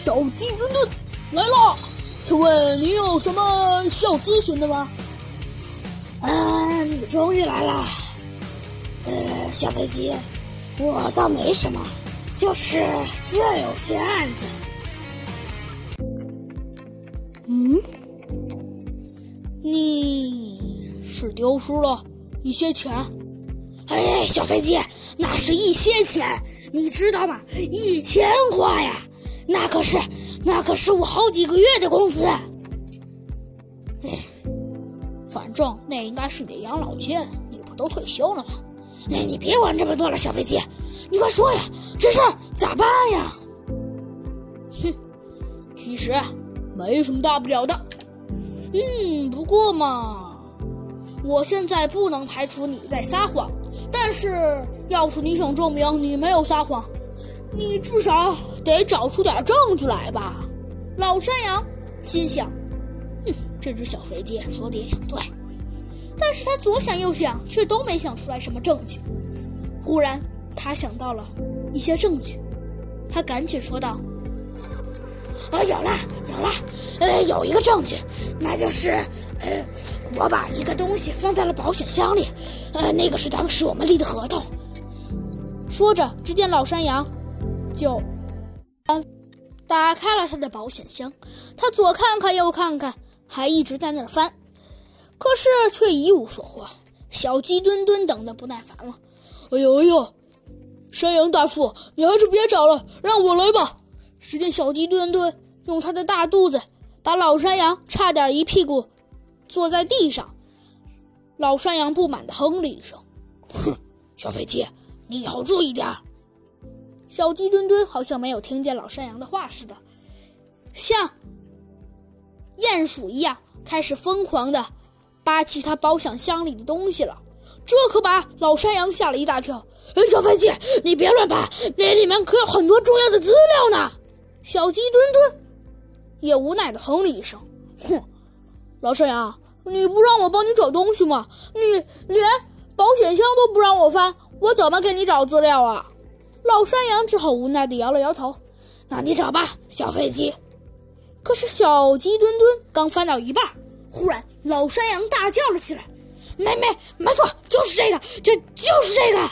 小鸡墩墩来了，请问你有什么需要咨询的吗？啊，你终于来了。呃，小飞机，我倒没什么，就是这有些案子。嗯，你是丢失了一些钱？哎，小飞机，那是一些钱，你知道吗？一千块呀，那可是那可是我好几个月的工资。哎，反正那应该是你的养老金，你不都退休了吗？哎，你别管这么多了，小飞机，你快说呀，这事儿咋办呀？哼，其实没什么大不了的。嗯，不过嘛，我现在不能排除你在撒谎。但是，要是你想证明你没有撒谎，你至少得找出点证据来吧。老山羊心想：“哼，这只小肥鸡说的也挺对。”但是他左想右想，却都没想出来什么证据。忽然，他想到了一些证据，他赶紧说道：“啊，有了，有了，呃，有一个证据，那就是，呃。”我把一个东西放在了保险箱里，呃，那个是当时我们立的合同。说着，只见老山羊就打开了他的保险箱，他左看看右看看，还一直在那儿翻，可是却一无所获。小鸡墩墩等得不耐烦了：“哎呦哎呦，山羊大叔，你还是别找了，让我来吧！”只见小鸡墩墩用他的大肚子把老山羊差点一屁股。坐在地上，老山羊不满的哼了一声：“哼，小飞机，你以后注意点儿。”小鸡墩墩好像没有听见老山羊的话似的，像鼹鼠一样开始疯狂的扒起他保险箱里的东西了。这可把老山羊吓了一大跳。“哎，小飞机，你别乱扒，那里面可有很多重要的资料呢。”小鸡墩墩也无奈的哼了一声：“哼。”老山羊，你不让我帮你找东西吗？你连保险箱都不让我翻，我怎么给你找资料啊？老山羊只好无奈地摇了摇头。那你找吧，小飞机。可是小鸡墩墩刚翻到一半，忽然老山羊大叫了起来：“没没没错，就是这个，就就是这个！”